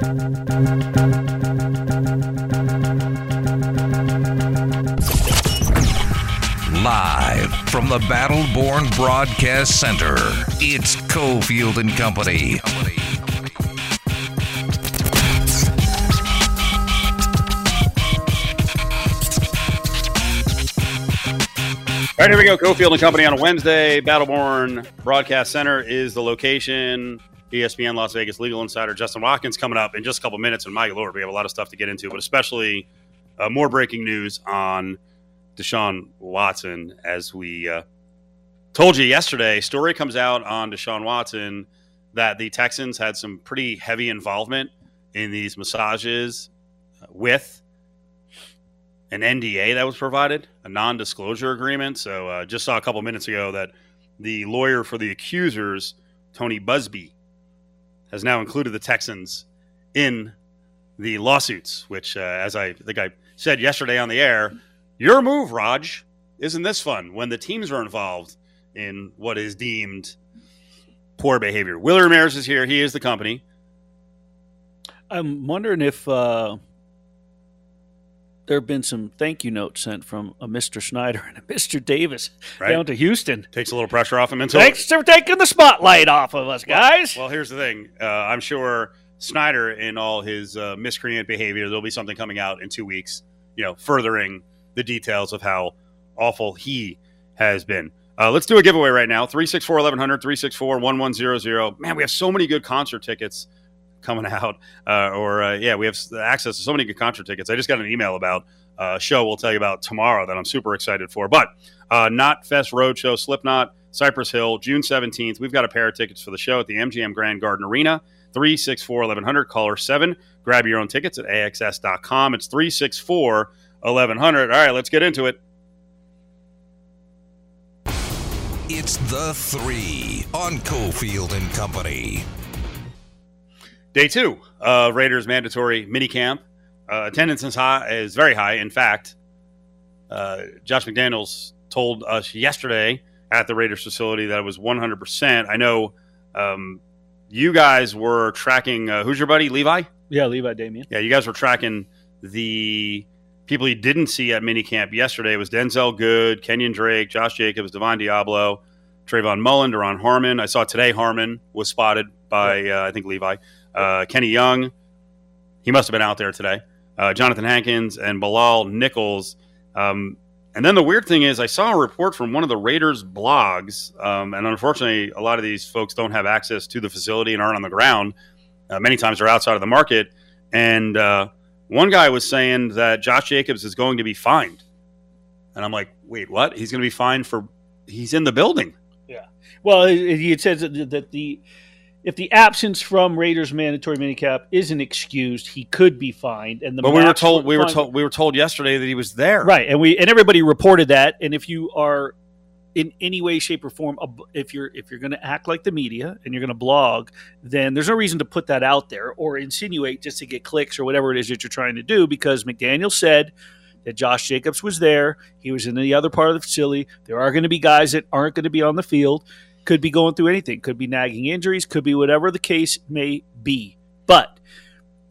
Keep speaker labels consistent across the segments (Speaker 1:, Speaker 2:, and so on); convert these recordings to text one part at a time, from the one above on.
Speaker 1: Live from the Battleborn Broadcast Center, it's Cofield and Company.
Speaker 2: All right, here we go. Cofield and Company on a Wednesday. Battleborn Broadcast Center is the location. ESPN Las Vegas legal insider Justin Watkins coming up in just a couple minutes. And my lord, we have a lot of stuff to get into, but especially uh, more breaking news on Deshaun Watson. As we uh, told you yesterday, story comes out on Deshaun Watson that the Texans had some pretty heavy involvement in these massages with an NDA that was provided, a non disclosure agreement. So uh, just saw a couple minutes ago that the lawyer for the accusers, Tony Buzbee, has now included the Texans in the lawsuits, which, uh, as I think I said yesterday on the air, your move, Raj. Isn't this fun when the teams are involved in what is deemed poor behavior? Willie Ramirez is here. He is the company.
Speaker 3: I'm wondering if uh, there have been some thank you notes sent from a Mr. Snyder and a Mr. Davis
Speaker 2: Right.
Speaker 3: down to Houston.
Speaker 2: Takes a little pressure off him. Until
Speaker 3: Thanks for taking the spotlight off of us, guys.
Speaker 2: Well, here's the thing. Uh, I'm sure Snyder, in all his uh, miscreant behavior, there'll be something coming out in two weeks, you know, furthering the details of how awful he has been. Uh, let's do a giveaway right now 364 1100, 364 1100. Man, we have so many good concert tickets coming out. Uh, or, uh, yeah, we have access to so many good concert tickets. I just got an email about uh, a show we'll tell you about tomorrow that I'm super excited for. But uh, Knotfest Roadshow, Slipknot, Cypress Hill, June 17th. We've got a pair of tickets for the show at the MGM Grand Garden Arena. 364 1100, caller 7. Grab your own tickets at AXS.com. It's 364 1100. All right, let's get into it.
Speaker 1: It's the three on Cofield and Company.
Speaker 2: Day two, uh, Raiders mandatory minicamp. Uh, attendance is high, is very high. In fact, uh, Josh McDaniels told us yesterday at the Raiders facility that it was 100%. I know um, you guys were tracking, uh, who's your buddy, Levi?
Speaker 3: yeah, Levi Damien.
Speaker 2: Yeah, you guys were tracking the people you didn't see at minicamp yesterday. It was Denzelle Good, Kenyan Drake, Josh Jacobs, Divine Deablo, Trayvon Mullen, Duron Harmon. I saw today Harmon was spotted by, uh, I think, Levi. Uh, Kenny Young, he must have been out there today. Uh, Johnathan Hankins and Bilal Nichols. Um, and then the weird thing is, I saw a report from one of the Raiders blogs, um, and unfortunately, a lot of these folks don't have access to the facility and aren't on the ground. Uh, many times they're outside of the market. And uh, one guy was saying that Josh Jacobs is going to be fined. And I'm like, wait, what? He's going to be fined for he's in the building. Yeah.
Speaker 3: Well, it says that the if the absence from Raiders mandatory minicap isn't excused, he could be fined. And the
Speaker 2: But we were told we were told we were told yesterday that he was there.
Speaker 3: right, and we and everybody reported that. And if you are in any way, shape, or form, if you're if you're going to act like the media and you're going to blog, then there's no reason to put that out there or insinuate just to get clicks or whatever it is that you're trying to do. Because McDaniel said that Josh Jacobs was there. He was in the other part of the facility. There are going to be guys that aren't going to be on the field. Could be going through anything. Could be nagging injuries. Could be whatever the case may be. But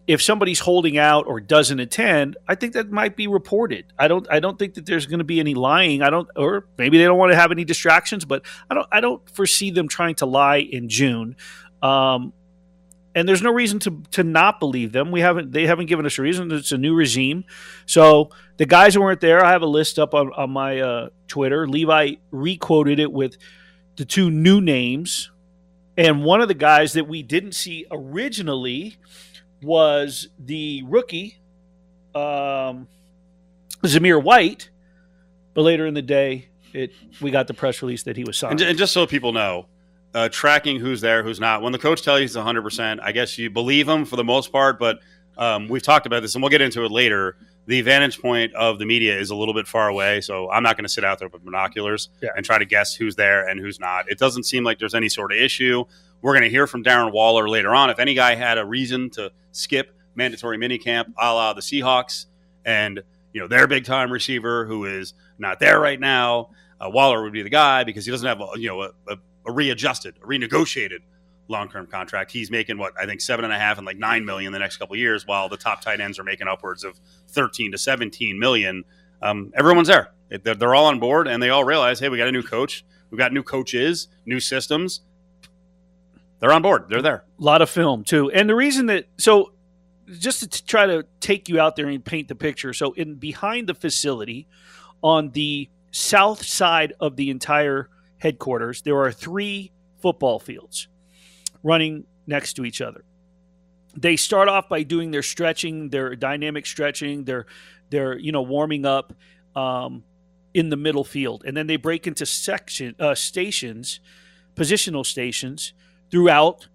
Speaker 3: if somebody's holding out or doesn't attend, I think that might be reported. I don't. I don't think that there's going to be any lying. I don't, or maybe they don't want to have any distractions. But I don't. I don't foresee them trying to lie in June. Um, and there's no reason to to not believe them. We haven't. They haven't given us a reason. It's a new regime. So the guys who weren't there, I have a list up on on my uh, Twitter. Levi requoted it with the two new names, and one of the guys that we didn't see originally was the rookie, um, Zamir White. But later in the day, it we got the press release that he was
Speaker 2: And,
Speaker 3: signed.
Speaker 2: ju- and just so people know, uh, tracking who's there, who's not. When the coach tells you he's 100%, I guess you believe him for the most part, but um, we've talked about this and we'll get into it later. The vantage point of the media is a little bit far away, so I'm not going to sit out there with binoculars
Speaker 3: Yeah.
Speaker 2: and try to guess who's there and who's not. It doesn't seem like there's any sort of issue. We're going to hear from Darren Waller later on. If any guy had a reason to skip mandatory minicamp a la the Seahawks and you know their big time receiver who is not there right now, uh, Waller would be the guy because he doesn't have a, you know a, a, a readjusted, a renegotiated long term contract. He's making what I think seven and a half and like nine million the next couple years, while the top tight ends are making upwards of thirteen to seventeen million. Um, everyone's there; they're, they're all on board, and they all realize, hey, we got a new coach, we got new coaches, new systems. They're on board. They're there.
Speaker 3: A lot of film too, and the reason that so just to try to take you out there and paint the picture. So in behind the facility, on the south side of the entire headquarters, there are three football fields running next to each other. They start off by doing their stretching, their dynamic stretching, their their you know warming up um, in the middle field, and then they break into section uh, stations, positional stations throughout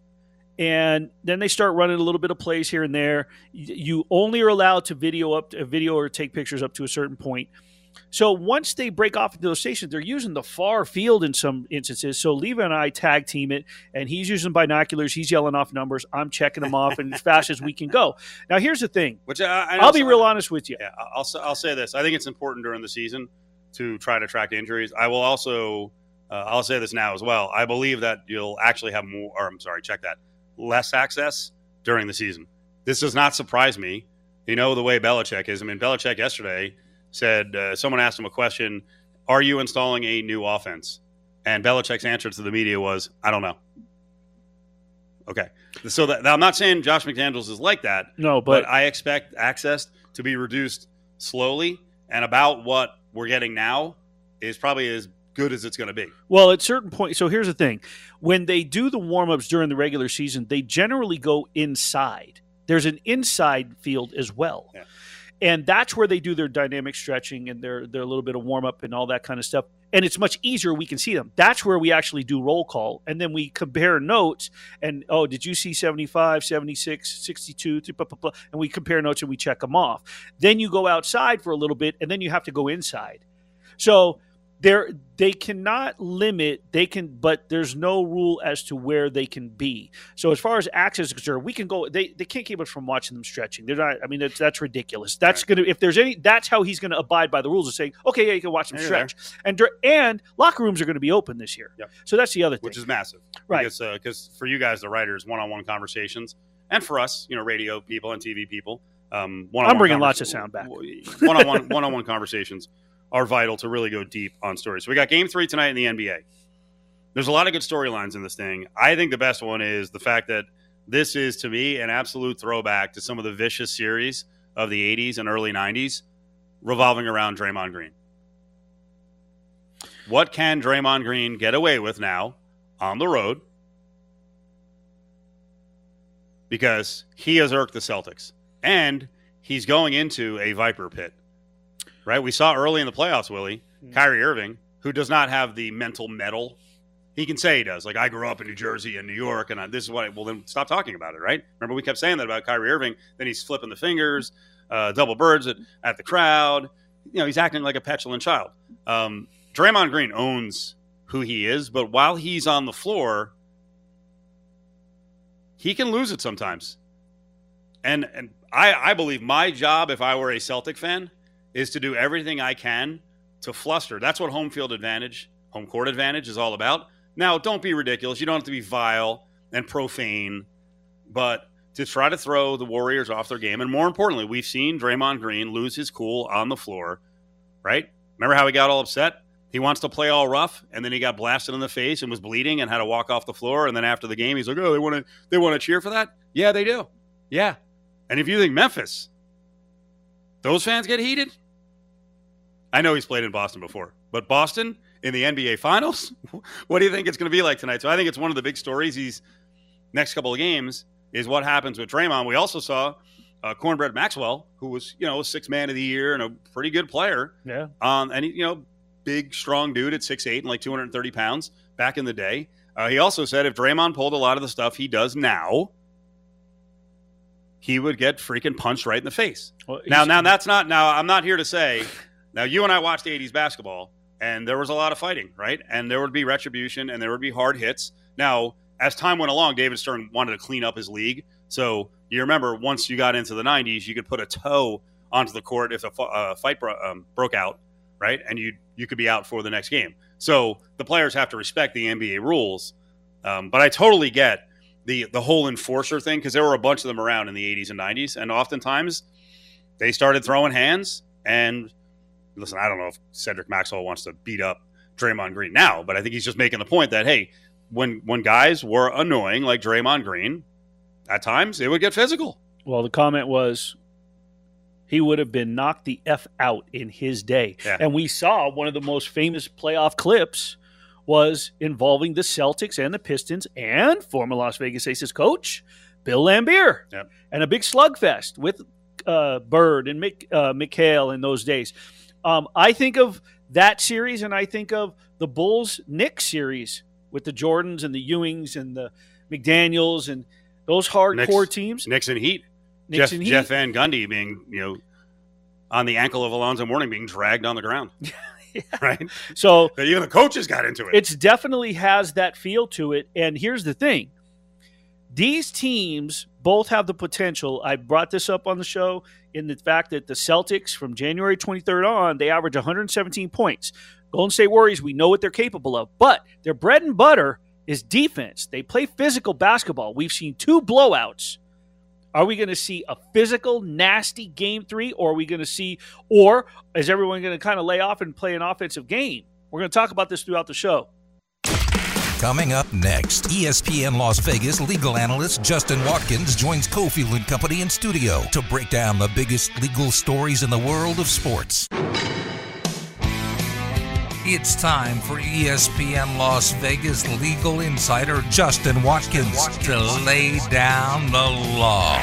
Speaker 3: and then they start running a little bit of plays here and there. You only are allowed to video up to, video or take pictures up to a certain point. So once they break off into those stations, they're using the far field in some instances. So Levi and I tag team it, and he's using binoculars. He's yelling off numbers. I'm checking them off, and as fast as we can go. Now, here's the thing.
Speaker 2: Which I,
Speaker 3: will be real honest with you.
Speaker 2: Yeah, I'll I'll say this. I think it's important during the season to try to track injuries. I will also uh, I'll say this now as well. I believe that you'll actually have more. Or I'm sorry, check that less access during the season. This does not surprise me. You know the way Belichick is. I mean, Belichick yesterday said uh, someone asked him a question: "Are you installing a new offense?" And Belichick's answer to the media was, "I don't know." Okay, so that, I'm not saying Josh McDaniels is like that.
Speaker 3: No, but,
Speaker 2: but I expect access to be reduced slowly, and about what we're getting now is probably as good as it's going to be.
Speaker 3: Well, at certain point, so here's the thing: when they do the warm ups during the regular season, they generally go inside. There's an inside field as well.
Speaker 2: Yeah.
Speaker 3: And that's where they do their dynamic stretching and their their little bit of warm up and all that kind of stuff. And it's much easier. We can see them. That's where we actually do roll call. And then we compare notes. And oh, did you see 75, 76, 62? Blah, blah, blah, and we compare notes and we check them off. Then you go outside for a little bit and then you have to go inside. So they're they cannot limit they can but there's no rule as to where they can be. So as far as access is concerned we can go they, they can't keep us from watching them stretching. They're not i mean that's, that's ridiculous. That's right. gonna if there's any that's how he's gonna abide by the rules of saying okay yeah you can watch them stretch. And and locker rooms are going to be open this year.
Speaker 2: Yep.
Speaker 3: so that's the other thing.
Speaker 2: which is massive.
Speaker 3: Right.
Speaker 2: Because uh, for you guys the writers one-on-one conversations and for us you know radio people and tv people um,
Speaker 3: I'm bringing lots of sound back.
Speaker 2: One-on-one, one-on-one conversations are vital to really go deep on stories. So we got game three tonight in the NBA. There's a lot of good storylines in this thing. I think the best one is the fact that this is, to me, an absolute throwback to some of the vicious series of the 80s and early 90s revolving around Draymond Green. What can Draymond Green get away with now on the road? Because he has irked the Celtics and he's going into a Viper pit right? We saw early in the playoffs, Willie, mm-hmm. Kyrie Irving, who does not have the mental metal. He can say he does. Like, I grew up in New Jersey and New York, and I, this is what, I, well, then stop talking about it, right? Remember, we kept saying that about Kyrie Irving. Then he's flipping the fingers, uh, double birds at, at the crowd. You know, he's acting like a petulant child. Um, Draymond Green owns who he is, but while he's on the floor, he can lose it sometimes. And and I, I believe my job, if I were a Celtic fan, is to do everything I can to fluster. That's what home field advantage, home court advantage is all about. Now, don't be ridiculous. You don't have to be vile and profane, but to try to throw the Warriors off their game. And more importantly, we've seen Draymond Green lose his cool on the floor, right? Remember how he got all upset? He wants to play all rough, and then he got blasted in the face and was bleeding and had to walk off the floor. And then after the game, he's like, "Oh, they want to they want to cheer for that? Yeah, they do. Yeah." And if you think Memphis, those fans get heated, I know he's played in Boston before, but Boston in the NBA Finals, what do you think it's going to be like tonight? So I think it's one of the big stories. These next couple of games is what happens with Draymond. We also saw uh, Cornbread Maxwell, who was you know a six man of the year and a pretty good player.
Speaker 3: Yeah.
Speaker 2: Um, and he, you know, big strong dude at six eight and like two hundred and thirty pounds back in the day. Uh, he also said if Draymond pulled a lot of the stuff he does now, he would get freaking punched right in the face. Well, now, now that's not. Now I'm not here to say now, you and I watched 80s basketball, and there was a lot of fighting, right? And there would be retribution and there would be hard hits. Now, as time went along, David Stern wanted to clean up his league. So you remember once you got into the 90s, you could put a toe onto the court if a uh, fight bro- um, broke out, right? And you you could be out for the next game. So the players have to respect the NBA rules. Um, but I totally get the the whole enforcer thing because there were a bunch of them around in the 80s and 90s, and oftentimes they started throwing hands. And listen, I don't know if Cedric Maxwell wants to beat up Draymond Green now, but I think he's just making the point that hey, when when guys were annoying like Draymond Green, at times it would get physical.
Speaker 3: Well, the comment was he would have been knocked the F out in his day.
Speaker 2: Yeah.
Speaker 3: And we saw one of the most famous playoff clips was involving the Celtics and the Pistons and former Las Vegas Aces coach Bill Laimbeer.
Speaker 2: Yep.
Speaker 3: And a big slugfest with uh, Bird and Mick, uh, McHale in those days. Um, I think of that series and I think of the Bulls Knicks series with the Jordans and the Ewings and the McDaniels and those hardcore
Speaker 2: Knicks.
Speaker 3: teams.
Speaker 2: Nixon Heat,
Speaker 3: Knicks
Speaker 2: Jeff,
Speaker 3: and Heat.
Speaker 2: Jeff Van Gundy being you know on the ankle of Alonzo Mourning being dragged on the ground, right?
Speaker 3: So
Speaker 2: But even the coaches got into it.
Speaker 3: it's definitely has that feel to it. And here's the thing these teams both have the potential. I brought this up on the show in the fact that the Celtics from January 23rd on, they average 117 points. Golden State Warriors, we know what they're capable of, but their bread and butter is defense. They play physical basketball. We've seen two blowouts. Are we going to see a physical, nasty game three, or are we going to see, or is everyone going to kind of lay off and play an offensive game? We're going to talk about this throughout the show.
Speaker 1: Coming up next, ESPN Las Vegas legal analyst Justin Watkins joins Cofield and Company in studio to break down the biggest legal stories in the world of sports. It's time for ESPN Las Vegas legal insider Justin Watkins to lay down the law.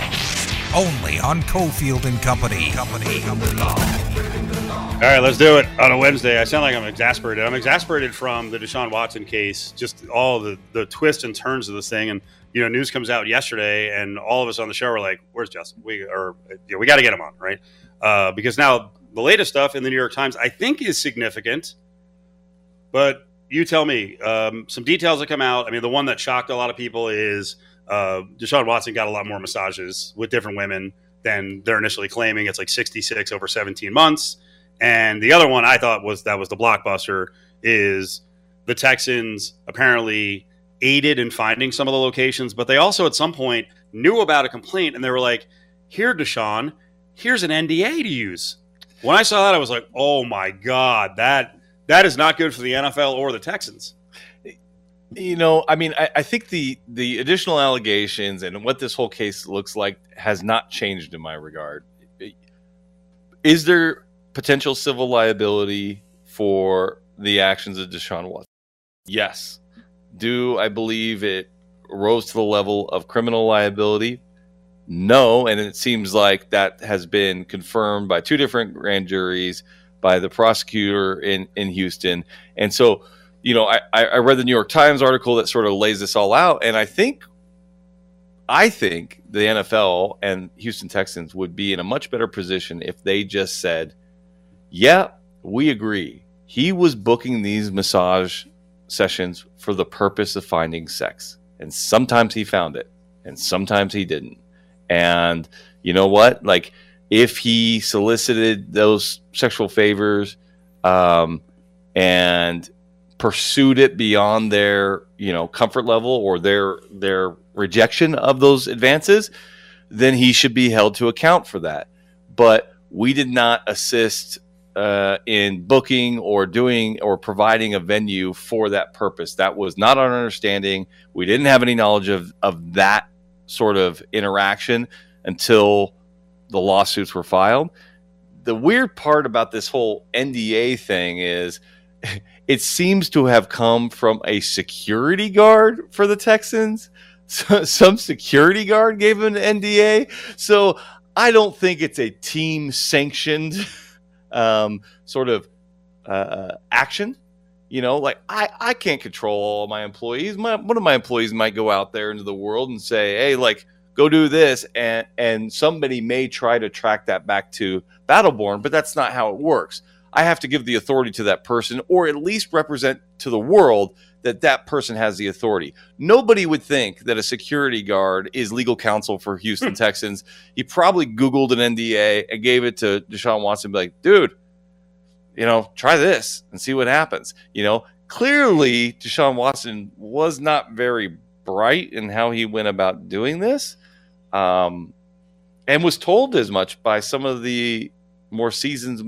Speaker 1: Only on Cofield and Company. Company. Company.
Speaker 2: All right, let's do it on a Wednesday. I sound like I'm exasperated. I'm exasperated from the Deshaun Watson case, just all the the twists and turns of this thing. And you know, news comes out yesterday, and all of us on the show are like, "Where's Justin? We or you know, we got to get him on, right?" Uh, because now the latest stuff in the New York Times, I think, is significant. But you tell me um, some details that come out. I mean, the one that shocked a lot of people is uh, Deshaun Watson got a lot more massages with different women than they're initially claiming. It's like 66 over 17 months. And the other one I thought was that was the blockbuster is the Texans apparently aided in finding some of the locations, but they also at some point knew about a complaint and they were like, "Here, Deshaun, here's an NDA to use." When I saw that, I was like, "Oh my god, that that is not good for the NFL or the Texans."
Speaker 4: You know, I mean, I, I think the the additional allegations and what this whole case looks like has not changed in my regard. Is there potential civil liability for the actions of Deshaun Watson? Yes. Do I believe it rose to the level of criminal liability? No, and it seems like that has been confirmed by two different grand juries, by the prosecutor in in Houston, and so you know, I, I read the New York Times article that sort of lays this all out, and I think, I think the NFL and Houston Texans would be in a much better position if they just said, "Yeah, we agree. He was booking these massage sessions for the purpose of finding sex, and sometimes he found it, and sometimes he didn't. And you know what? Like, if he solicited those sexual favors, um, and pursued it beyond their you know comfort level or their their rejection of those advances then he should be held to account for that but we did not assist uh, in booking or doing or providing a venue for that purpose that was not our understanding we didn't have any knowledge of of that sort of interaction until the lawsuits were filed the weird part about this whole nda thing is it seems to have come from a security guard for the Texans. So, some security guard gave an NDA. So I don't think it's a team sanctioned um, sort of uh, action. You know, like I, I can't control all my employees. My, one of my employees might go out there into the world and say, hey, like, go do this. And, and somebody may try to track that back to Battleborn, but that's not how it works. I have to give the authority to that person or at least represent to the world that that person has the authority. Nobody would think that a security guard is legal counsel for Houston Texans. He probably Googled an NDA and gave it to Deshaun Watson, be like, dude, you know, try this and see what happens. You know, clearly Deshaun Watson was not very bright in how he went about doing this, um, and was told as much by some of the more seasoned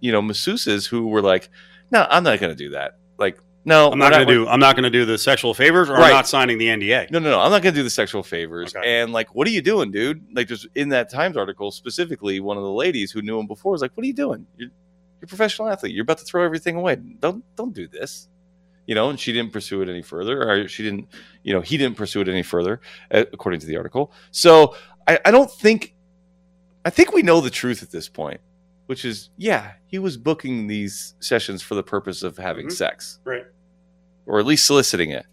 Speaker 4: you know masseuses who were like, "No, I'm not going to do that." Like, no,
Speaker 2: I'm not going to do. I'm not going to do the sexual favors, or
Speaker 4: Right.
Speaker 2: I'm not signing the NDA.
Speaker 4: No, no, no. I'm not going to do the sexual favors.
Speaker 2: Okay.
Speaker 4: And like, what are you doing, dude? Like, just in that Times article specifically, one of the ladies who knew him before was like, "What are you doing? You're, you're a professional athlete. You're about to throw everything away. Don't don't do this." You know, and she didn't pursue it any further, or she didn't. You know, he didn't pursue it any further, according to the article. So I, I don't think. I think we know the truth at this point, which is, yeah, he was booking these sessions for the purpose of having
Speaker 2: Mhm.
Speaker 4: sex
Speaker 2: Right.
Speaker 4: Or at least soliciting it.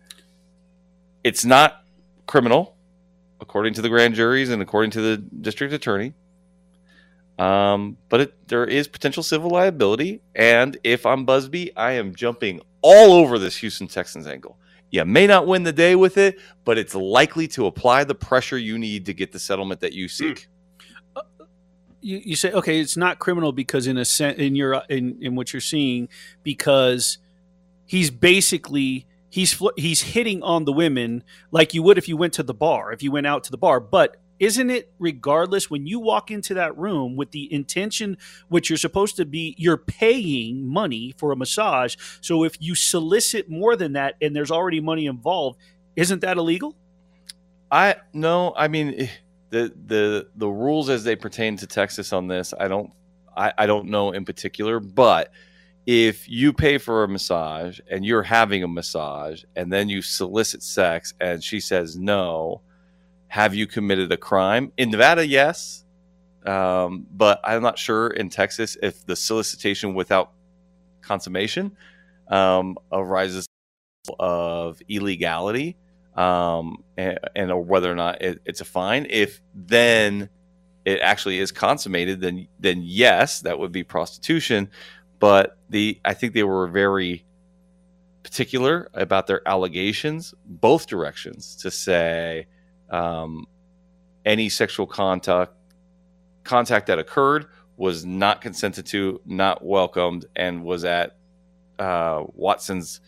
Speaker 4: It's not criminal, according to the grand juries and according to the district attorney. Um, but it, there is potential civil liability. And if I'm Buzbee, I am jumping all over this Houston Texans angle. You may not win the day with it, but it's likely to apply the pressure you need to get the settlement that you seek.
Speaker 3: you, you say okay it's not criminal because in a sen- in your in, in what you're seeing because he's basically he's he's hitting on the women like you would if you went to the bar if you went out to the bar. But isn't it regardless when you walk into that room with the intention which you're supposed to be you're paying money for a massage. So if you solicit more than that and there's already money involved isn't that illegal?
Speaker 4: I no, I mean the the the rules as they pertain to Texas on this, I don't I, I don't know in particular, but if you pay for a massage and you're having a massage and then you solicit sex and she says no, have you committed a crime? In Nevada, yes. Um, but I'm not sure in Texas if the solicitation without consummation um, arises of illegality um, and, and or whether or not it, it's a fine. If then it actually is consummated, then then yes, that would be prostitution. But the I think they were very particular about their allegations, both directions, to say um, any sexual contact contact that occurred was not consented to, not welcomed, and was at uh, Watson's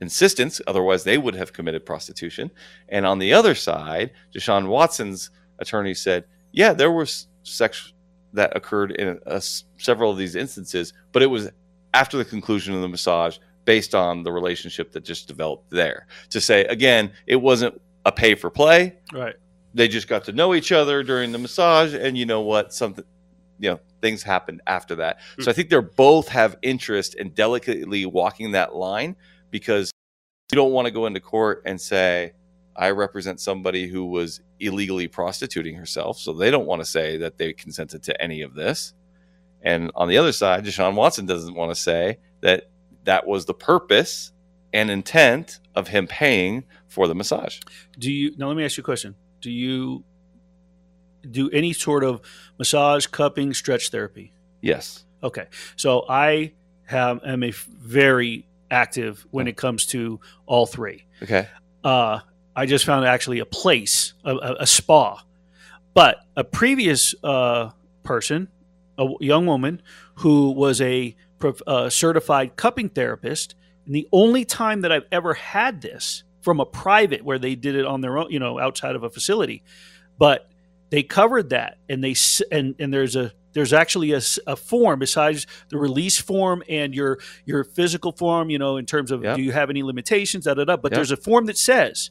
Speaker 4: insistence. Otherwise, they would have committed prostitution. And on the other side, Deshaun Watson's attorney said, "Yeah, there was sex that occurred in uh, several of these instances, but it was after the conclusion of the massage." Based on the relationship that just developed there, to say again, it wasn't a pay for play.
Speaker 3: Right.
Speaker 4: They just got to know each other during the massage and you know what? Something you know things happened after that. So i think they're both have interest in delicately walking that line because you don't want to go into court and say i represent somebody who was illegally prostituting herself so they don't want to say that they consented to any of this and on the other side deshaun watson doesn't want to say that that was the purpose and intent of him paying for the massage
Speaker 3: Do you now? Let me ask you a question. Do you do any sort of massage, cupping, stretch therapy?
Speaker 4: yes
Speaker 3: Okay, so I have am a very active when it comes to all three.
Speaker 4: okay
Speaker 3: Uh, I just found actually a place, a, a, a spa, but a previous uh, person, a young woman who was a prof- uh, certified cupping therapist, and the only time that I've ever had this from a private where they did it on their own, you know, outside of a facility, but they covered that, and they and and there's a there's actually a form besides the release form and your your physical form, you know, in terms of
Speaker 4: Yep.
Speaker 3: do you have any limitations, da da da. But
Speaker 4: Yep.
Speaker 3: there's a form that says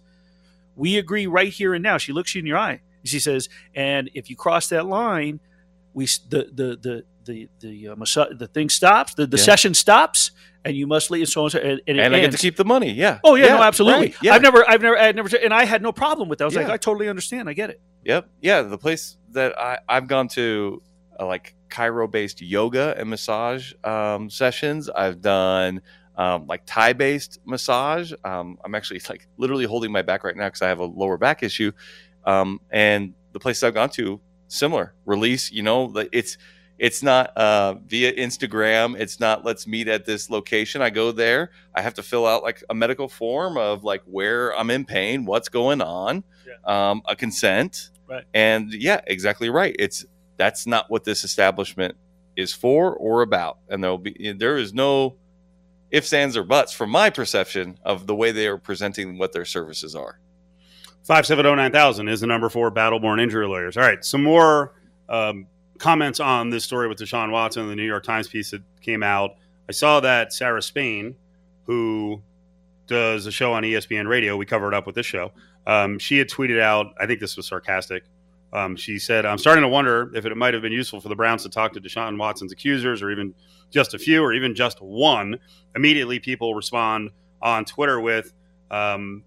Speaker 3: we agree right here and now. She looks you in your eye. She says, and if you cross that line, we the the the the the uh, massa- the thing stops, the, the
Speaker 4: Yeah.
Speaker 3: session stops, and you must leave. And so on. and So, and, and,
Speaker 4: I get to keep the money. Yeah.
Speaker 3: Oh yeah, no, absolutely.
Speaker 4: right, Yeah.
Speaker 3: I've never, I've never, I never, and I had no problem with that. I was like, I totally understand. I get it.
Speaker 4: Yep. Yeah. The place that I I've gone to uh, like Cairo based yoga and massage um, sessions. I've done um, like Thai based massage. Um, I'm actually like literally holding my back right now because I have a lower back issue. Um, and the places I've gone to similar release. You know, it's it's not uh, via Instagram. It's not let's meet at this location. I go there. I have to fill out like a medical form of like where I'm in pain, what's going on, um, a consent,
Speaker 3: Right.
Speaker 4: and yeah, exactly right. It's that's not what this establishment is for or about, and there will be there is no ifs, ands, or buts from my perception of the way they are presenting what their services are.
Speaker 2: 5709000 is the number for Battleborn Injury Lawyers. All right, some more um, comments on this story with Deshaun Watson, the New York Times piece that came out. I saw that Sarah Spain, who does a show on ESPN Radio, we covered up with this show. Um, she had tweeted out, I think this was sarcastic. Um, she said, I'm starting to wonder if it might have been useful for the Browns to talk to Deshaun Watson's accusers or even just a few or even just one. Immediately, people respond on Twitter with, um,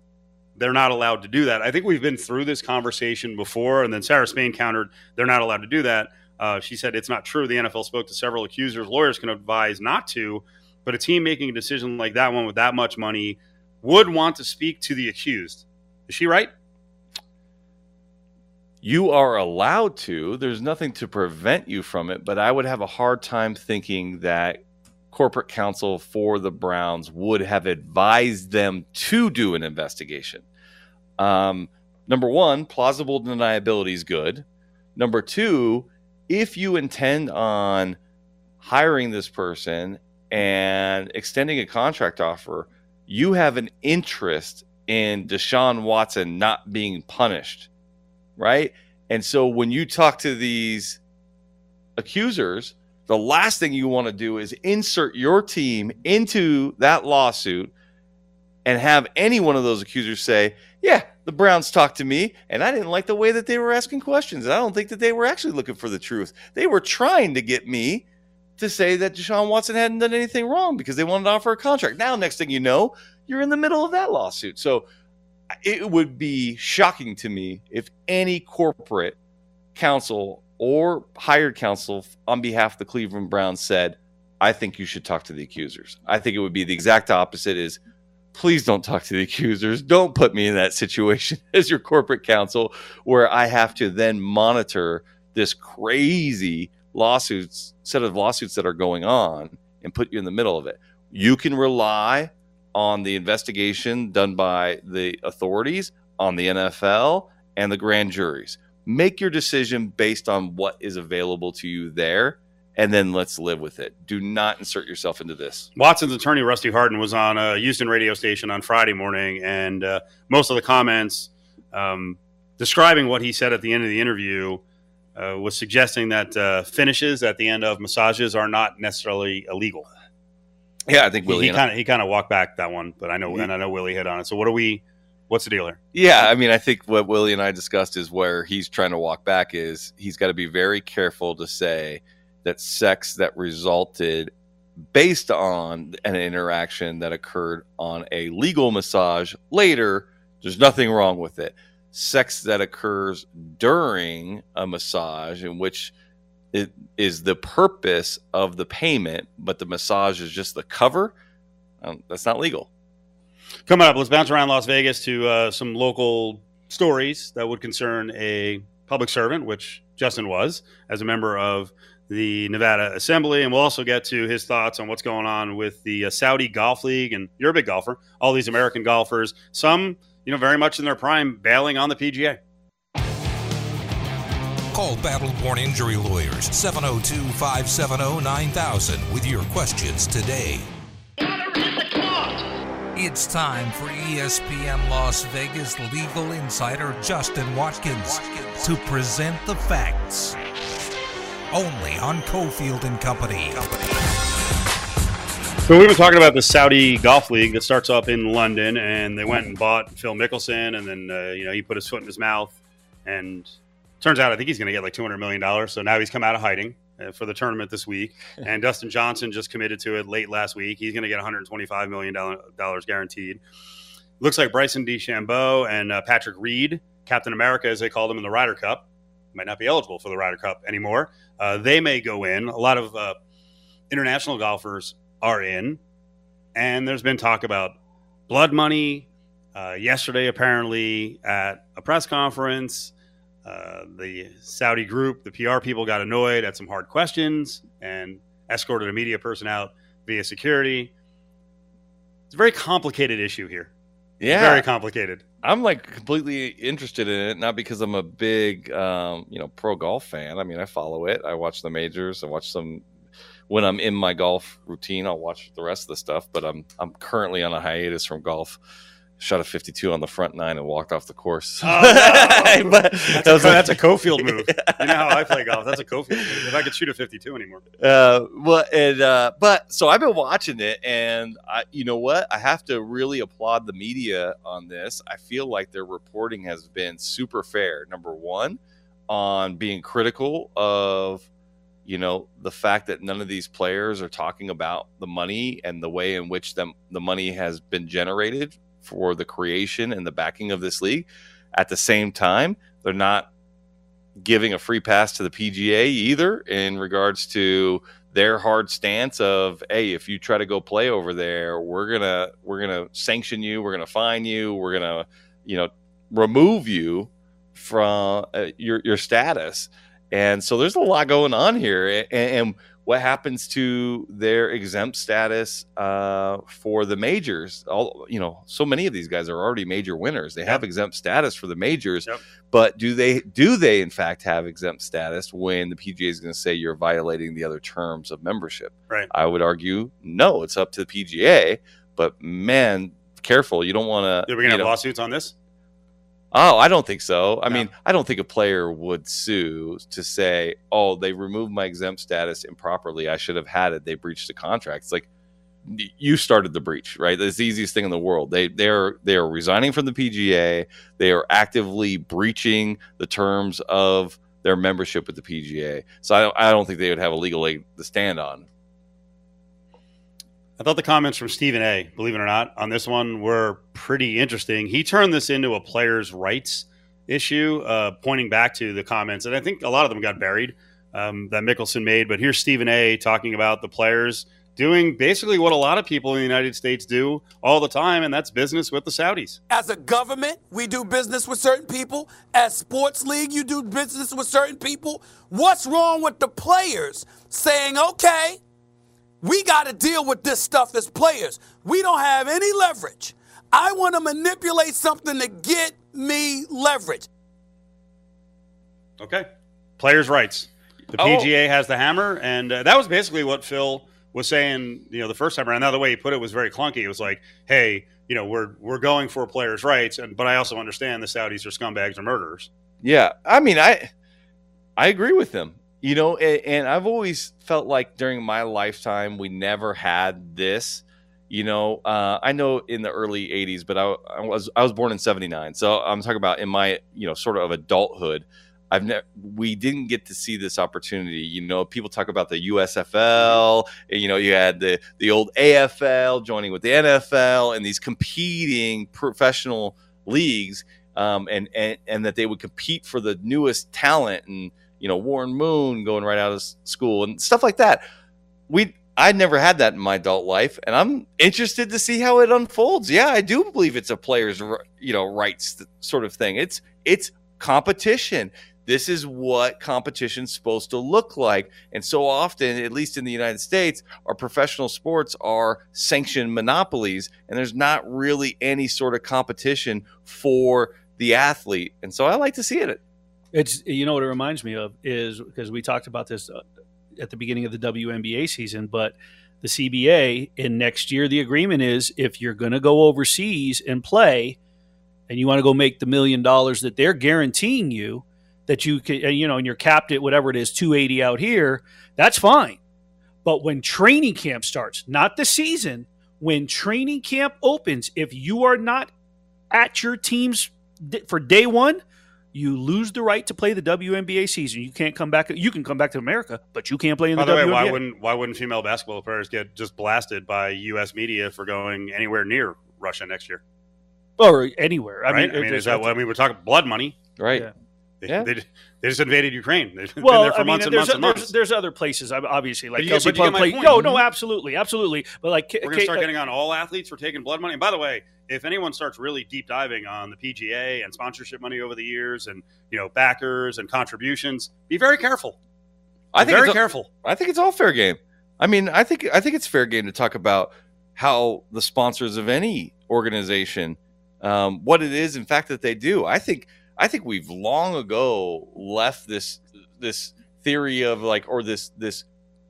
Speaker 2: they're not allowed to do that. I think we've been through this conversation before, and then Sarah Spain countered, they're not allowed to do that. Uh, she said it's not true. The NFL spoke to several accusers. Lawyers can advise not to, but a team making a decision like that one with that much money would want to speak to the accused. Is she right?
Speaker 4: You are allowed to. There's nothing to prevent you from it, but I would have a hard time thinking that corporate counsel for the Browns would have advised them to do an investigation. Um, number one, plausible deniability is good. Number two, if you intend on hiring this person and extending a contract offer, you have an interest in Deshaun Watson not being punished, right? And so when you talk to these accusers, the last thing you want to do is insert your team into that lawsuit and have any one of those accusers say, Yeah, the Browns talked to me, and I didn't like the way that they were asking questions. I don't think that they were actually looking for the truth. They were trying to get me to say that Deshaun Watson hadn't done anything wrong because they wanted to offer a contract. Now, next thing you know, you're in the middle of that lawsuit. So it would be shocking to me if any corporate counsel or hired counsel on behalf of the Cleveland Browns said, I think you should talk to the accusers. I think it would be the exact opposite is please don't talk to the accusers. Don't put me in that situation as your corporate counsel where I have to then monitor this crazy lawsuits set of lawsuits that are going on and put you in the middle of it. You can rely on the investigation done by the authorities, on the NFL, and the grand juries. Make your decision based on what is available to you there, and then let's live with it. Do not insert yourself into this.
Speaker 2: Watson's attorney, Rusty Hardin, was on a Houston radio station on Friday morning, and uh, most of the comments um, describing what he said at the end of the interview uh, was suggesting that uh, finishes at the end of massages are not necessarily illegal.
Speaker 4: Yeah, I think Willie
Speaker 2: he kind of he kind of walked back that one, but I know and I know Willie hit on it. So what are we? What's the deal here?
Speaker 4: Yeah, I mean, I think what Willie and I discussed is where he's trying to walk back is he's got to be very careful to say that sex that resulted based on an interaction that occurred on a legal massage later, there's nothing wrong with it. Sex that occurs during a massage in which it is the purpose of the payment, but the massage is just the cover. Um, that's not legal.
Speaker 2: Coming up, let's bounce around Las Vegas to uh, some local stories that would concern a public servant, which Justin was as a member of the Nevada Assembly. And we'll also get to his thoughts on what's going on with the uh, Saudi Golf League. And you're a big golfer, all these American golfers, some, you know, very much in their prime, bailing on the PGA.
Speaker 1: Call Battleborn Injury Lawyers 702 570 9000 with your questions today. It's time for ESPN Las Vegas legal insider Justin Watkins to present the facts. Only on Cofield and Company.
Speaker 2: So we've been talking about the Saudi Golf League that starts up in London, and they went and bought Phil Mickelson, and then uh, you know he put his foot in his mouth, and turns out I think he's going to get like two hundred million dollars. So now he's come out of hiding uh, for the tournament this week, and Dustin Johnson just committed to it late last week. He's going to get one hundred twenty-five million dollars guaranteed. Looks like Bryson DeChambeau and uh, Patrick Reed, Captain America as they called him in the Ryder Cup, might not be eligible for the Ryder Cup anymore. Uh, they may go in. A lot of uh, international golfers are in, and there's been talk about blood money. Uh, yesterday, apparently, at a press conference, uh, the Saudi group, the PR people got annoyed at some hard questions and escorted a media person out via security. It's a very complicated issue here.
Speaker 4: Yeah,
Speaker 2: very complicated.
Speaker 4: I'm like completely interested in it, not because I'm a big, um, you know, pro golf fan. I mean, I follow it. I watch the majors. I watch some when I'm in my golf routine. I'll watch the rest of the stuff, but I'm I'm currently on a hiatus from golf shot a 52 on the front nine and walked off the course.
Speaker 2: Oh, no.
Speaker 4: but
Speaker 2: That's,
Speaker 4: that
Speaker 2: a,
Speaker 4: like-
Speaker 2: that's a Cofield move. You know how I play golf. That's a Cofield move. If I could shoot a 52 anymore.
Speaker 4: uh, well, and uh, but so I've been watching it, and I, you know what? I have to really applaud the media on this. I feel like their reporting has been super fair. Number one, on being critical of, you know, the fact that none of these players are talking about the money and the way in which them the money has been generated for the creation and the backing of this league. At the same time, they're not giving a free pass to the PGA either in regards to their hard stance of hey if you try to go play over there we're going to we're going to sanction you we're going to fine you we're going to you know remove you from uh, your your status and so there's a lot going on here and, and what happens to their exempt status uh, for the majors all you know so many of these guys are already major winners they have exempt status for the majors
Speaker 2: Yep.
Speaker 4: but do they do they in fact have exempt status when the PGA is going to say you're violating the other terms of membership?
Speaker 2: Right.
Speaker 4: I would argue no. It's up to the PGA. But man, careful. You don't want to.
Speaker 2: Are we going to have lawsuits on this?
Speaker 4: Oh, I don't think so. I
Speaker 2: No.
Speaker 4: mean, I don't think a player would sue to say, "Oh, they removed my exempt status improperly. I should have had it. They breached the contract." It's like you started the breach, right? That's the easiest thing in the world. They they're they are resigning from the PGA. They are actively breaching the terms of their membership with the PGA. So I don't, I don't think they would have a legal leg to stand on.
Speaker 2: I thought the comments from Stephen A, believe it or not, on this one were pretty interesting. He turned this into a players' rights issue, uh, pointing back to the comments, and I think a lot of them got buried um, that Mickelson made. But here's Stephen A talking about the players doing basically what a lot of people in the United States do all the time, and that's business with the Saudis.
Speaker 5: As a government, we do business with certain people. As sports league, you do business with certain people. What's wrong with the players saying, okay, we got to deal with this stuff as players. We don't have any leverage. I want to manipulate something to get me leverage.
Speaker 2: Okay. Players' rights. The
Speaker 4: Oh.
Speaker 2: PGA has the hammer, and uh, that was basically what Phil was saying. You know, the first time around. Now the way he put it was very clunky. It was like, "Hey, you know, we're we're going for players' rights, and but I also understand the Saudis are scumbags or murderers."
Speaker 4: Yeah, I mean, I I agree with them. You know, and, and I've always felt like during my lifetime we never had this. You know, uh, I know in the early '80s, but I, I was I was born in '79, so I'm talking about in my you know sort of adulthood. I've never we didn't get to see this opportunity. You know, people talk about the USFL. and, You know, you had the the old AFL joining with the NFL and these competing professional leagues um, and, and and that they would compete for the newest talent and you know Warren Moon going right out of school and stuff like that. We I never had that in my adult life, and I'm interested to see how it unfolds. Yeah, I do believe it's a player's you know rights sort of thing. It's it's competition. This is what competition's supposed to look like. And so often, at least in the United States, our professional sports are sanctioned monopolies, and there's not really any sort of competition for the athlete. And so I like to see it.
Speaker 3: It's you know what it reminds me of is because we talked about this uh, at the beginning of the WNBA season, but the CBA in next year the agreement is if you're going to go overseas and play, and you want to go make the million dollars that they're guaranteeing you that you can, uh, you know, and you're capped at whatever it is, 280 out here, that's fine. But when training camp starts, not the season, when training camp opens, if you are not at your team's for day one, you lose the right to play the WNBA season. You can't come back. You can come back to America, but you can't play in
Speaker 2: By
Speaker 3: the,
Speaker 2: the way,
Speaker 3: WNBA.
Speaker 2: why wouldn't why wouldn't female basketball players get just blasted by U.S. media for going anywhere near Russia next year?
Speaker 3: or anywhere? I
Speaker 2: right?
Speaker 3: mean,
Speaker 2: I mean,
Speaker 3: it-
Speaker 2: is that what I mean? We're talking blood money.
Speaker 4: Right.
Speaker 3: Yeah.
Speaker 2: They,
Speaker 4: Yeah.
Speaker 2: they, they just invaded Ukraine. They've been
Speaker 3: Well,
Speaker 2: there for
Speaker 3: I mean,
Speaker 2: months and
Speaker 3: there's,
Speaker 2: months and
Speaker 3: there's,
Speaker 2: months.
Speaker 3: there's other places, obviously, like
Speaker 2: But you-
Speaker 3: Kelsey
Speaker 2: but you get
Speaker 3: Plum
Speaker 2: my
Speaker 3: play. No, no, absolutely, absolutely. But like,
Speaker 2: We're going to start getting on all athletes for taking blood money. And by the way, if anyone starts really deep diving on the PGA and sponsorship money over the years, and you know backers and contributions, be very careful.
Speaker 4: I think
Speaker 2: very
Speaker 4: it's,
Speaker 2: careful.
Speaker 4: I think it's all fair game. I mean, I think I think it's fair game to talk about how the sponsors of any organization, um, what it is, in fact, that they do. I think I think we've long ago left this this theory of like or this this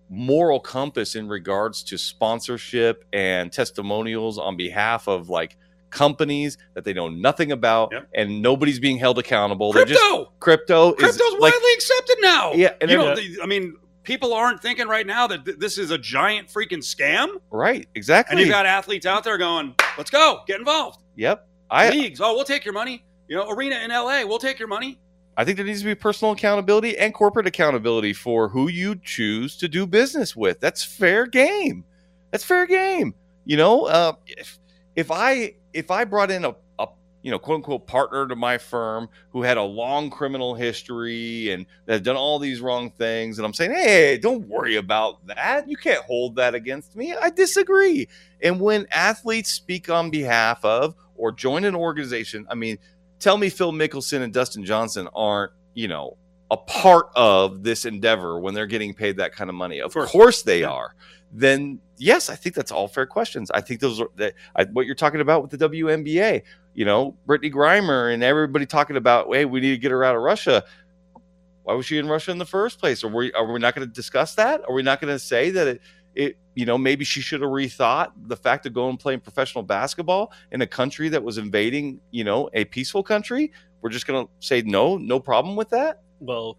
Speaker 4: moral compass in regards to sponsorship and testimonials on behalf of like companies that they know nothing about,
Speaker 2: Yep.
Speaker 4: and nobody's being held accountable. They're just
Speaker 2: Crypto.
Speaker 4: crypto is
Speaker 2: Crypto's
Speaker 4: like
Speaker 2: widely accepted now.
Speaker 4: Yeah, and
Speaker 2: you know, the- I mean, people aren't thinking right now that th- this is a giant freaking scam.
Speaker 4: right, exactly.
Speaker 2: And you've got athletes out there going, "Let's go, get involved."
Speaker 4: yep. I
Speaker 2: Leagues, oh, we'll take your money. You know, arena in LA, we'll take your money.
Speaker 4: I think there needs to be personal accountability and corporate accountability for who you choose to do business with. That's fair game. That's fair game. You know, uh, if if I if I brought in a, a you know quote unquote partner to my firm who had a long criminal history and has done all these wrong things, and I'm saying, hey, don't worry about that. You can't hold that against me. I disagree. And when athletes speak on behalf of or join an organization, I mean, tell me Phil Mickelson and Dustin Johnson aren't, you know, a part of this endeavor when they're getting paid that kind of money. Of
Speaker 2: course.
Speaker 4: course, they
Speaker 2: Yeah.
Speaker 4: are. Then yes, I think that's all fair questions. I think those are that I, what you're talking about with the WNBA. You know, Brittney Griner and everybody talking about, hey, we need to get her out of Russia. Why was she in Russia in the first place? Are we are we not going to discuss that? Are we not going to say that it it you know maybe she should have rethought the fact of going and playing professional basketball in a country that was invading you know a peaceful country we're just going to say no no problem with that
Speaker 3: Well,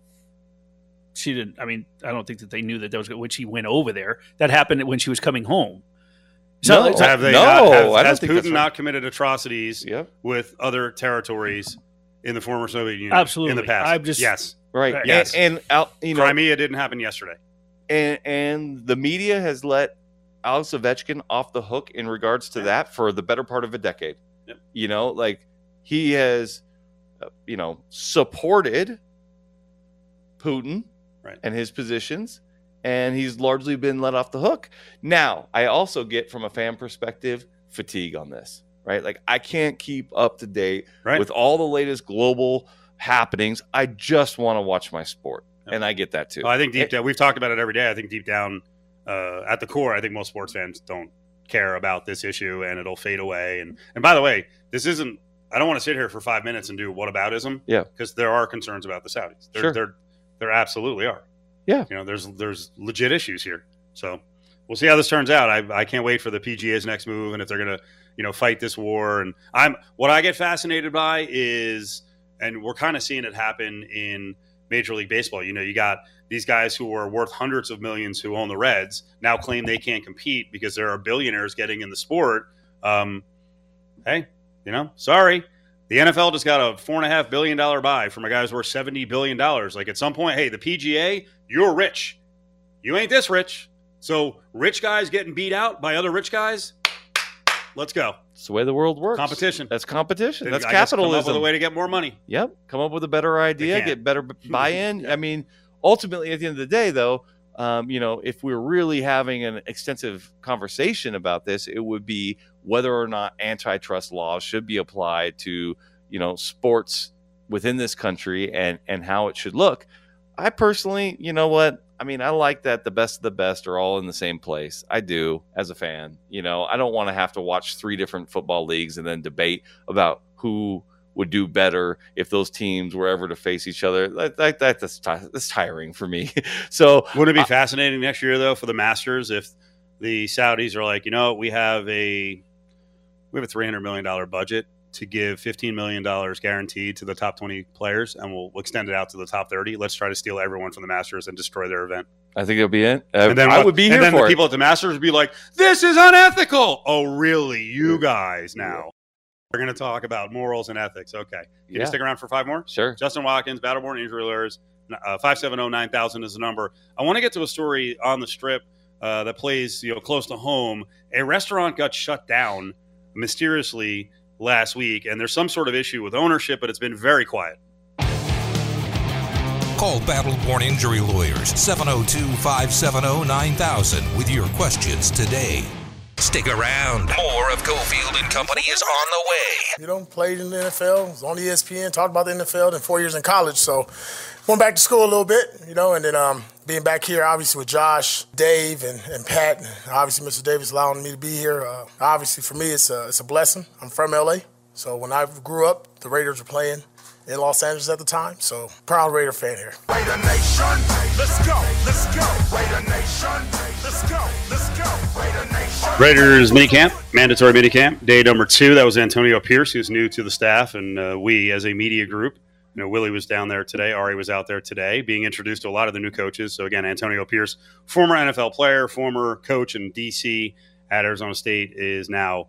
Speaker 3: she didn't. I mean, I don't think that they knew that that was when she went over there. That happened when she was coming home. So,
Speaker 4: No.
Speaker 3: it's
Speaker 2: have they
Speaker 4: no,
Speaker 2: not, have,
Speaker 4: I don't
Speaker 2: has
Speaker 4: think
Speaker 2: Putin
Speaker 4: right.
Speaker 2: not committed atrocities
Speaker 4: yep
Speaker 2: with other territories in the former Soviet Union?
Speaker 3: Absolutely.
Speaker 2: In the past.
Speaker 3: I'm just-
Speaker 2: yes.
Speaker 4: right
Speaker 3: Right.
Speaker 2: Yes.
Speaker 4: and, and out you know
Speaker 2: Crimea didn't happen yesterday.
Speaker 4: And and the media has let Alex Ovechkin off the hook in regards to that for the better part of a decade.
Speaker 2: Yep.
Speaker 4: You know, like he has, uh, you know, supported Putin
Speaker 2: Right.
Speaker 4: and his positions, and he's largely been let off the hook. Now, I also get from a fan perspective fatigue on this, right? Like I can't keep up to date
Speaker 2: Right.
Speaker 4: with all the latest global happenings. I just want to watch my sport. And I get that too.
Speaker 2: Well, I think deep down, we've talked about it every day. I think deep down, uh, at the core, I think most sports fans don't care about this issue, and it'll fade away. And and by the way, this isn't. I don't want to sit here for five minutes and do what whataboutism.
Speaker 4: Yeah.
Speaker 2: because there are concerns about the Saudis. There,
Speaker 4: Sure.
Speaker 2: there, there absolutely are.
Speaker 4: Yeah.
Speaker 2: you know, there's there's legit issues here. So we'll see how this turns out. I, I can't wait for the PGA's next move and if they're gonna you know fight this war. And I'm what I get fascinated by is, and we're kind of seeing it happen in Major League Baseball. You know, you got these guys who are worth hundreds of millions who own the Reds now claim they can't compete because there are billionaires getting in the sport. Um, hey, you know, sorry. The NFL just got a four and a half billion dollar buy from a guy who's worth seventy billion dollars. Like at some point, hey, the PGA, you're rich. You ain't this rich. So rich guys getting beat out by other rich guys. Let's go.
Speaker 4: It's the way the world works.
Speaker 2: Competition.
Speaker 4: That's competition. That's
Speaker 2: I guess come up with
Speaker 4: capitalism.
Speaker 2: a way to get more money.
Speaker 4: Yep. Come up with a better idea, get better buy-in. I mean, ultimately, at the end of the day, though, um, you know, if we're really having an extensive conversation about this, it would be whether or not antitrust laws should be applied to, you know, sports within this country and and how it should look. I personally, you know what? I mean, I like that the best of the best are all in the same place. I do as a fan. You know, I don't want to have to watch three different football leagues and then debate about who would do better if those teams were ever to face each other. That, that, that- that's, that's tiring for me. so,
Speaker 2: Wouldn't it be
Speaker 4: Uh,
Speaker 2: fascinating next year though for the Masters if the Saudis are like, you know, we have a we have a three hundred million dollar budget to give fifteen million dollars guaranteed to the top twenty players, and we'll extend it out to the top thirty. Let's try to steal everyone from the Masters and destroy their event.
Speaker 4: I think it'll be it. Uh,
Speaker 2: And then
Speaker 4: I would be
Speaker 2: and
Speaker 4: here
Speaker 2: then
Speaker 4: for
Speaker 2: the
Speaker 4: it.
Speaker 2: people at the Masters would be like, "This is unethical." Oh, really? You guys now? We're going to talk about morals and ethics. Okay, can
Speaker 4: Yeah.
Speaker 2: you stick around for five more?
Speaker 4: Sure.
Speaker 2: Justin Watkins, Battleborn Injury Lawyers, uh, 570-9000 is the number. I want to get to a story on the strip uh, that plays you know close to home. A restaurant got shut down mysteriously last week, and there's some sort of issue with ownership, but it's been very quiet.
Speaker 1: Call Battle Born Injury Lawyers 702 570 9000 with your questions today. Stick around. More of Cofield and Company is on the way.
Speaker 6: You know, played in the NFL, was on ESPN, talked about the NFL, and four years in college. So went back to school a little bit, you know, and then um, being back here, obviously with Josh, Dave, and, and Pat, and obviously Mr. Davis allowing me to be here. Uh, obviously for me, it's a it's a blessing. I'm from LA, so when I grew up, the Raiders were playing, in Los Angeles at the time. So proud Raider fan here.
Speaker 7: Raider Nation, let's go, let's go. Raider Nation, let's go, let's go. Raider Nation.
Speaker 2: Raiders minicamp, mandatory minicamp, day number two. That was Antonio Pierce, who's new to the staff, and uh, we as a media group. You know, Willie was down there today. Ari was out there today, being introduced to a lot of the new coaches. So again, Antonio Pierce, former NFL player, former coach in DC at Arizona State, is now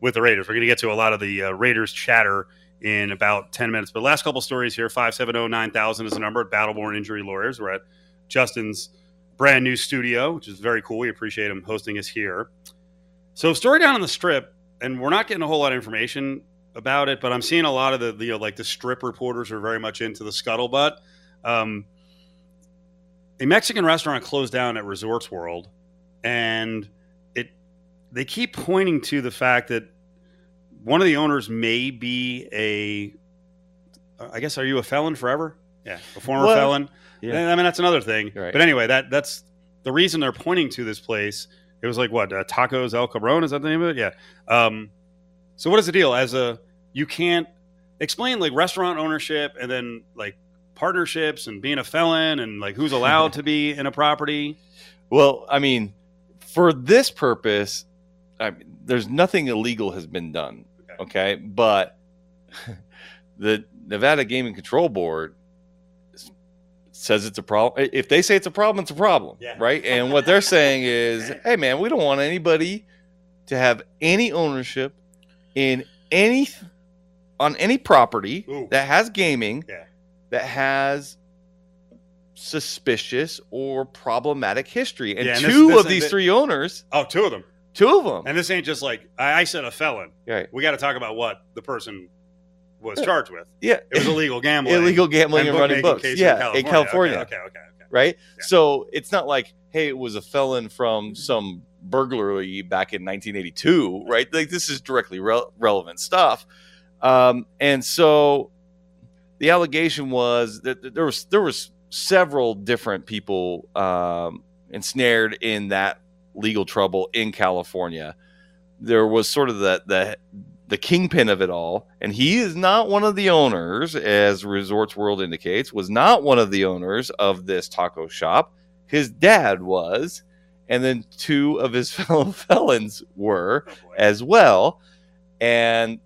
Speaker 2: with the Raiders. We're going to get to a lot of the uh, Raiders chatter in about 10 minutes. But last couple stories here 570 9000 is the number at Battleborn Injury Lawyers. We're at Justin's brand new studio, which is very cool. We appreciate him hosting us here. So, story down on the strip, and we're not getting a whole lot of information about it, but I'm seeing a lot of the, the you know, like the strip reporters are very much into the scuttlebutt. Um, a Mexican restaurant closed down at Resorts World, and it they keep pointing to the fact that one of the owners may be a I guess are you a felon forever? Yeah, a former
Speaker 4: Well,
Speaker 2: felon.
Speaker 4: yeah.
Speaker 2: I mean that's another thing.
Speaker 4: Right.
Speaker 2: But anyway, that that's the reason they're pointing to this place. It was like what uh, Tacos El Cabron is that the name of it? Yeah. Um, so what is the deal? As a you can't explain like restaurant ownership and then like partnerships and being a felon and like who's allowed to be in a property.
Speaker 4: Well, I mean, for this purpose, I mean, there's nothing illegal has been done.
Speaker 2: Okay.
Speaker 4: But the Nevada Gaming Control Board says it's a problem. If they say it's a problem, it's a problem,
Speaker 2: Yeah.
Speaker 4: right? And what they're saying is, hey, man, we don't want anybody to have any ownership in any on any property
Speaker 2: Ooh.
Speaker 4: that has gaming
Speaker 2: Yeah.
Speaker 4: that has suspicious or problematic history. And
Speaker 2: Yeah, and this-
Speaker 4: two
Speaker 2: this-
Speaker 4: of these
Speaker 2: this-
Speaker 4: three owners,
Speaker 2: Oh, two of them.
Speaker 4: Two of them,
Speaker 2: And this ain't just like I, I said a felon.
Speaker 4: right?
Speaker 2: We got to talk about what the person was charged with.
Speaker 4: Yeah,
Speaker 2: It was illegal gambling.
Speaker 4: illegal gambling and, running books. Yeah, in California,
Speaker 2: Okay, okay, okay. okay.
Speaker 4: right?
Speaker 2: Yeah.
Speaker 4: So it's not like, hey, it was a felon from some burglary back in 1982, right? Like this is directly re- relevant stuff. Um, and so the allegation was that that there was there was several different people um, ensnared in that legal trouble in California. There was sort of the the the kingpin of it all, and he is not one of the owners, as Resorts World indicates, was not one of the owners of this taco shop. His dad was, and then two of his fellow felons were
Speaker 2: Oh,
Speaker 4: as well. And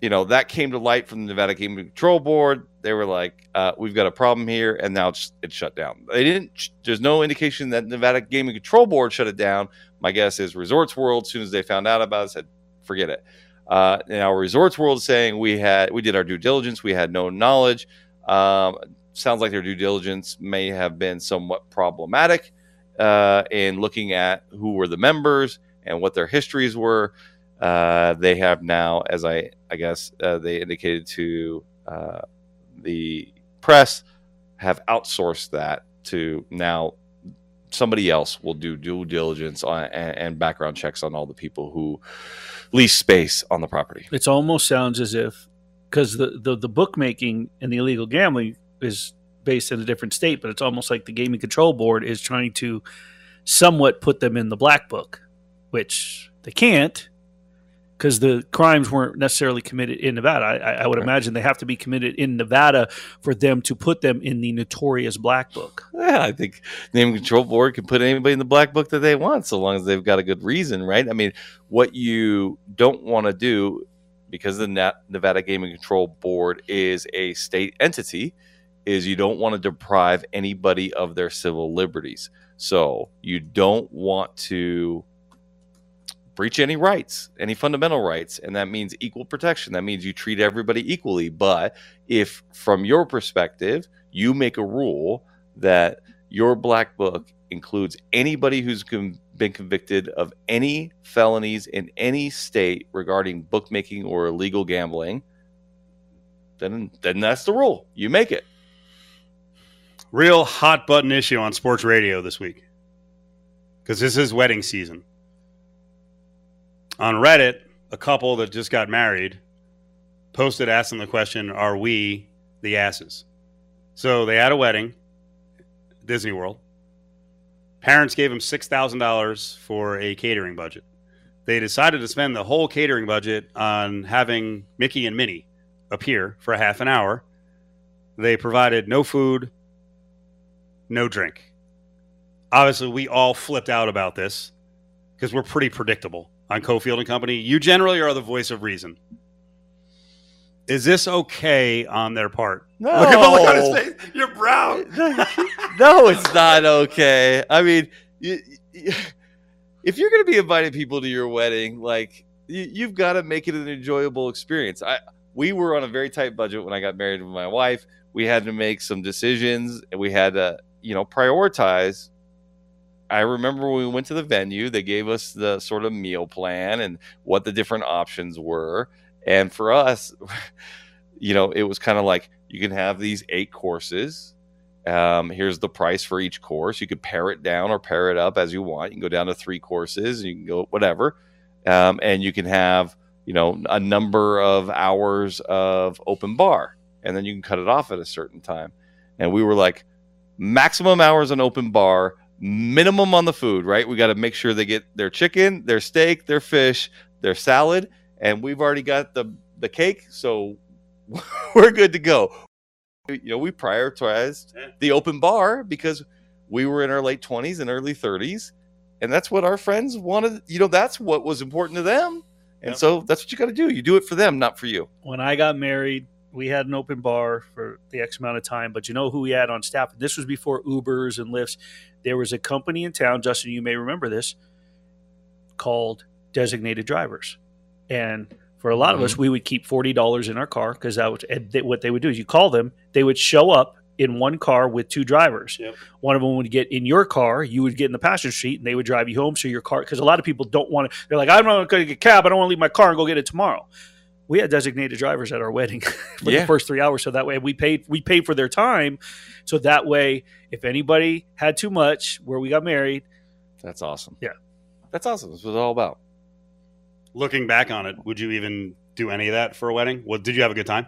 Speaker 4: you know that came to light from the Nevada Gaming Control Board. They were like, uh, "We've got a problem here," and now it's, it's shut down. They didn't. There's no indication that Nevada Gaming Control Board shut it down. My guess is Resorts World, as soon as they found out about it, said, "Forget it." Uh, now Resorts World saying we had we did our due diligence. We had no knowledge. Um, sounds like their due diligence may have been somewhat problematic uh, in looking at who were the members and what their histories were. Uh, they have now, as I I guess uh, they indicated to uh, the press, have outsourced that to now somebody else will do due diligence on, and, and background checks on all the people who lease space on the property.
Speaker 3: It almost sounds as if because the, the the bookmaking and the illegal gambling is based in a different state, but it's almost like the gaming control board is trying to somewhat put them in the black book, which they can't because the crimes weren't necessarily committed in Nevada. I, I- would
Speaker 4: Right.
Speaker 3: imagine they have to be committed in Nevada for them to put them in the notorious black book.
Speaker 4: Yeah, I think the name control board can put anybody in the black book that they want, so long as they've got a good reason, right? I mean, what you don't want to do, because the Nevada Gaming Control Board is a state entity, is you don't want to deprive anybody of their civil liberties. So you don't want to breach any rights, any fundamental rights, and that means equal protection. That means you treat everybody equally. But if, from your perspective, you make a rule that your black book includes anybody who's con- been convicted of any felonies in any state regarding bookmaking or illegal gambling, then then that's the rule. You make it.
Speaker 2: Real hot button issue on sports radio this week because this is wedding season. On Reddit, a couple that just got married posted asking the question, Are we the asses? So they had a wedding, Disney World. Parents gave them $6,000 for a catering budget. They decided to spend the whole catering budget on having Mickey and Minnie appear for half an hour They provided no food, no drink. Obviously, we all flipped out about this because we're pretty predictable on Cofield and Company. You generally are the voice of reason. Is this okay on their part?
Speaker 4: No.
Speaker 2: Look at the look on his face. You're brown.
Speaker 4: no, it's not okay. I mean, you, you, if you're going to be inviting people to your wedding, like you, you've got to make it an enjoyable experience. I we were on a very tight budget when I got married with my wife. We had to make some decisions, and we had to, you know, prioritize. I remember when we went to the venue, they gave us the sort of meal plan and what the different options were. And for us, you know, it was kind of like you can have these eight courses um, here's the price for each course. You could pare it down or pare it up as you want. You can go down to three courses. You can go whatever, um, and you can have you know a number of hours of open bar, and then you can cut it off at a certain time. And we were like, maximum hours on open bar, minimum on the food. Right? We got to make sure they get their chicken, their steak, their fish, their salad, and we've already got the the cake, so we're good to go you know, we prioritized the open bar because we were in our late 20s and early 30s. And that's what our friends wanted. You know, that's what was important to them. And
Speaker 2: Yep.
Speaker 4: so that's what you got to do. You do it for them, not for you.
Speaker 3: when I got married, we had an open bar for the X amount of time. But you know who we had on staff? This was before Ubers and Lyfts. There was a company in town, Justin, you may remember this, called Designated Drivers. And for a lot of us, mm-hmm. we would keep forty dollars in our car because that was and they, what they would do is you call them, they would show up in one car with two drivers.
Speaker 2: Yep.
Speaker 3: One of them would get in your car, you would get in the passenger seat, and they would drive you home. So your car, because a lot of people don't want to. They're like, I'm not going to get a cab. I don't want to leave my car and go get it tomorrow. We had designated drivers at our wedding for
Speaker 4: Yeah.
Speaker 3: the first three hours, so that way we paid we paid for their time. So that way, if anybody had too much where we got married,
Speaker 4: That's awesome.
Speaker 3: Yeah.
Speaker 4: That's awesome. That's what it's all about.
Speaker 2: Looking back on it, would you even do any of that for a wedding? Well, did you have a good time?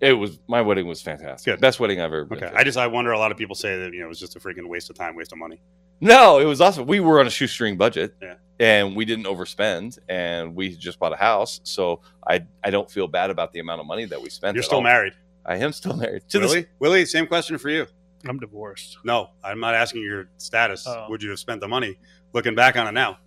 Speaker 4: It was my wedding was fantastic.
Speaker 2: Good.
Speaker 4: Best wedding I've ever been
Speaker 2: Okay.
Speaker 4: to.
Speaker 2: I just I wonder. A lot of people say that you know it was just a freaking waste of time, waste of money.
Speaker 4: No, it was awesome. We were on a shoestring budget,
Speaker 2: Yeah.
Speaker 4: and we didn't overspend, and we just bought a house. So I I don't feel bad about the amount of money that we spent.
Speaker 2: You're
Speaker 4: at
Speaker 2: still
Speaker 4: all.
Speaker 2: married.
Speaker 4: I am still married. To this-
Speaker 2: Willie, Willie, same question for you.
Speaker 3: I'm divorced.
Speaker 2: No, I'm not asking your status.
Speaker 3: Oh.
Speaker 2: Would you have spent the money? Looking back on it now,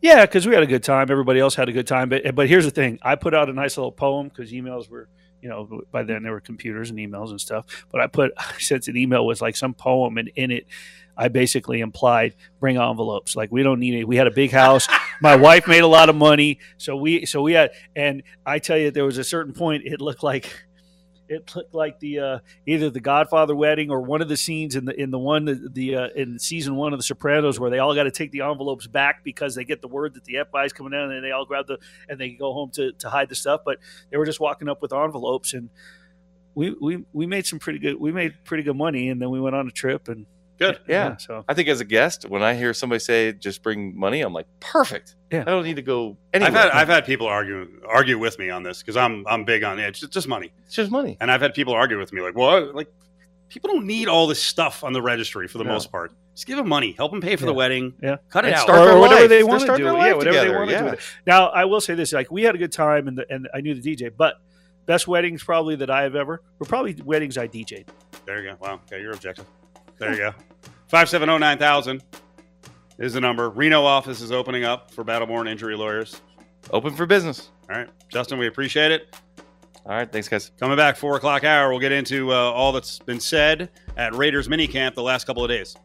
Speaker 3: Yeah, because we had a good time. Everybody else had a good time. But but here's the thing: I put out a nice little poem because emails were, you know, by then there were computers and emails and stuff. But I put I sent an email with like some poem, and in it, I basically implied bring envelopes. Like we don't need it. We had a big house. My wife made a lot of money, so we so we had. And I tell you, there was a certain point it looked like. It looked like the uh, either the Godfather wedding or one of the scenes in the in the one the, the uh, in season one of The Sopranos where they all got to take the envelopes back because they get the word that the FBI is coming down and they all grab the and they go home to, to hide the stuff. But they were just walking up with envelopes and we, we we made some pretty good we made pretty good money and then we went on a trip and
Speaker 2: Good.
Speaker 4: Yeah.
Speaker 3: so
Speaker 4: I think as a guest, when I hear somebody say just bring money, I'm like, perfect.
Speaker 3: Yeah.
Speaker 4: I don't need to go anywhere.
Speaker 2: I've had I've had people argue argue with me on this because I'm I'm big on it. It's just, money,
Speaker 4: it's just money.
Speaker 2: and I've had people argue with me like, well, like people don't need all this stuff on the registry for the
Speaker 4: No.
Speaker 2: most part. Just give them money, help them pay for the wedding,
Speaker 3: Yeah.
Speaker 2: cut it
Speaker 4: And
Speaker 2: out.
Speaker 4: start
Speaker 3: or, whatever they want to do. Yeah, whatever they want to
Speaker 4: yeah.
Speaker 3: do. with it. Now I will say this: like we had a good time and the, and I knew the DJ, but best weddings probably that I have ever were probably weddings I DJ'd.
Speaker 2: There you go. Wow. Okay, you're objective. There you go. Five seven zero nine thousand is the number. Reno office is opening up for Battleborn injury lawyers.
Speaker 4: Open for business.
Speaker 2: All right, Justin, we appreciate it.
Speaker 4: All right. Thanks, guys.
Speaker 2: Coming back four o'clock hour, we'll get into uh, all that's been said at Raiders minicamp the last couple of days.